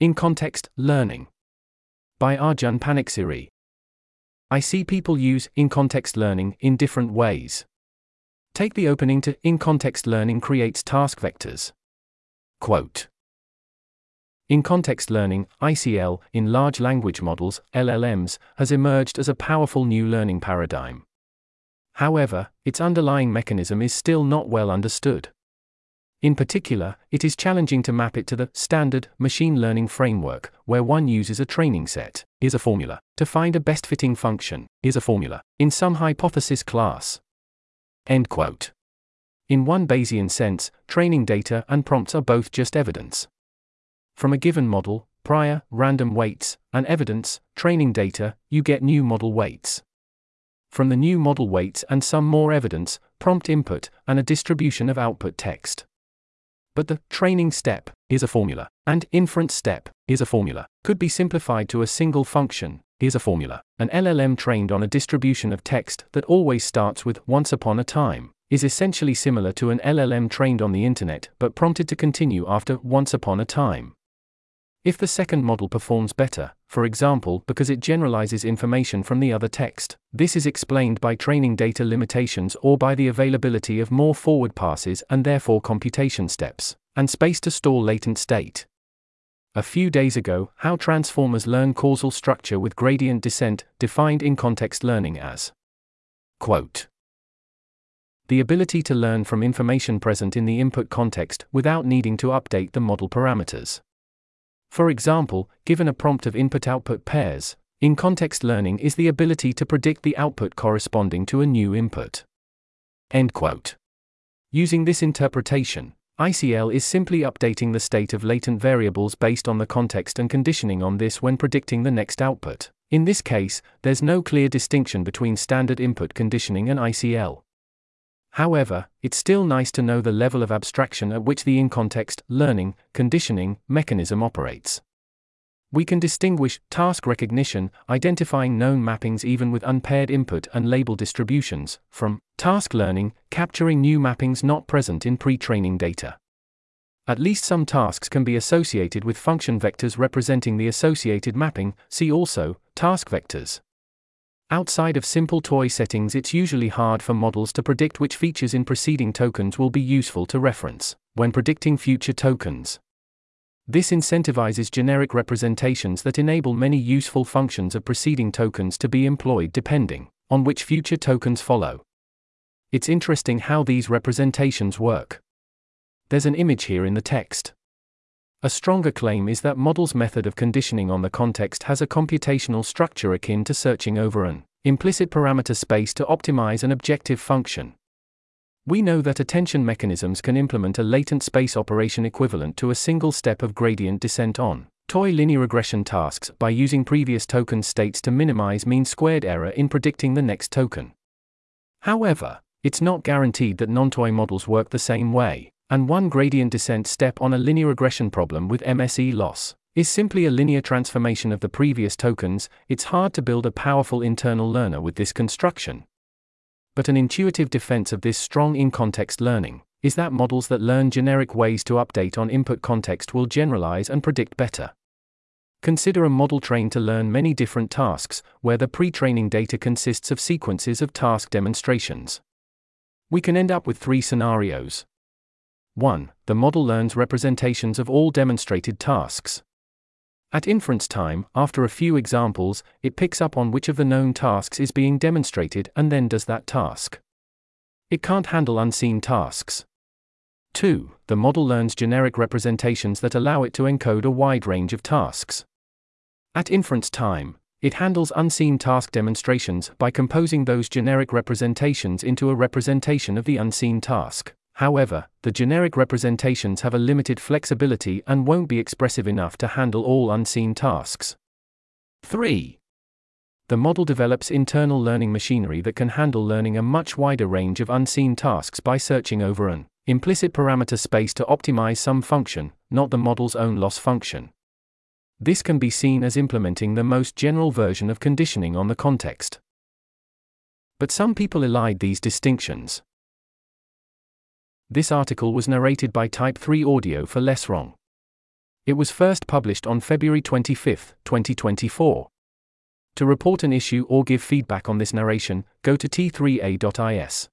In Context Learning by Arjun Panickssery. I see people use in context learning in different ways. Take the opening to In Context Learning creates task vectors. Quote In context learning, ICL, in large language models, LLMs, has emerged as a powerful new learning paradigm. However, its underlying mechanism is still not well understood. In particular, it is challenging to map it to the standard machine learning framework, where one uses a training set, is a formula, to find a best fitting function, is a formula, in some hypothesis class. End quote. In one Bayesian sense, training data and prompts are both just evidence. From a given model, prior, random weights, and evidence, training data, you get new model weights. From the new model weights and some more evidence, prompt input, and a distribution of output text. But the training step is a formula, and inference step is a formula, could be simplified to a single function is a formula. An LLM trained on a distribution of text that always starts with once upon a time is essentially similar to an LLM trained on the internet but prompted to continue after once upon a time. If the second model performs better, for example because it generalizes information from the other text, this is explained by training data limitations or by the availability of more forward passes and therefore computation steps, and space to store latent state. A few days ago, how transformers learn causal structure with gradient descent, defined in context learning as quote, the ability to learn from information present in the input context without needing to update the model parameters. For example, given a prompt of input output pairs, in context learning is the ability to predict the output corresponding to a new input. End quote. Using this interpretation, ICL is simply updating the state of latent variables based on the context and conditioning on this when predicting the next output. In this case, there's no clear distinction between standard input conditioning and ICL. However, it's still nice to know the level of abstraction at which the in context, learning, conditioning mechanism operates. We can distinguish task recognition, identifying known mappings even with unpaired input and label distributions, from task learning, capturing new mappings not present in pre training data. At least some tasks can be associated with function vectors representing the associated mapping, see also, task vectors. Outside of simple toy settings, it's usually hard for models to predict which features in preceding tokens will be useful to reference when predicting future tokens. This incentivizes generic representations that enable many useful functions of preceding tokens to be employed depending on which future tokens follow. It's interesting how these representations work. There's an image here in the text. A stronger claim is that model's method of conditioning on the context has a computational structure akin to searching over an implicit parameter space to optimize an objective function. We know that attention mechanisms can implement a latent space operation equivalent to a single step of gradient descent on toy linear regression tasks by using previous token states to minimize mean squared error in predicting the next token. However, it's not guaranteed that non toy models work the same way and one gradient descent step on a linear regression problem with MSE loss is simply a linear transformation of the previous tokens, it's hard to build a powerful internal learner with this construction. But an intuitive defense of this strong in context learning is that models that learn generic ways to update on input context will generalize and predict better. Consider a model trained to learn many different tasks, where the pre training data consists of sequences of task demonstrations. We can end up with three scenarios. 1. The model learns representations of all demonstrated tasks. At inference time, after a few examples, it picks up on which of the known tasks is being demonstrated and then does that task. It can't handle unseen tasks. 2. The model learns generic representations that allow it to encode a wide range of tasks. At inference time, it handles unseen task demonstrations by composing those generic representations into a representation of the unseen task. However, the generic representations have a limited flexibility and won't be expressive enough to handle all unseen tasks. 3. The model develops internal learning machinery that can handle learning a much wider range of unseen tasks by searching over an implicit parameter space to optimize some function, not the model's own loss function. This can be seen as implementing the most general version of conditioning on the context. But some people elide these distinctions. This article was narrated by Type 3 Audio for Less Wrong. It was first published on February 25, 2024. To report an issue or give feedback on this narration, go to t3a.is.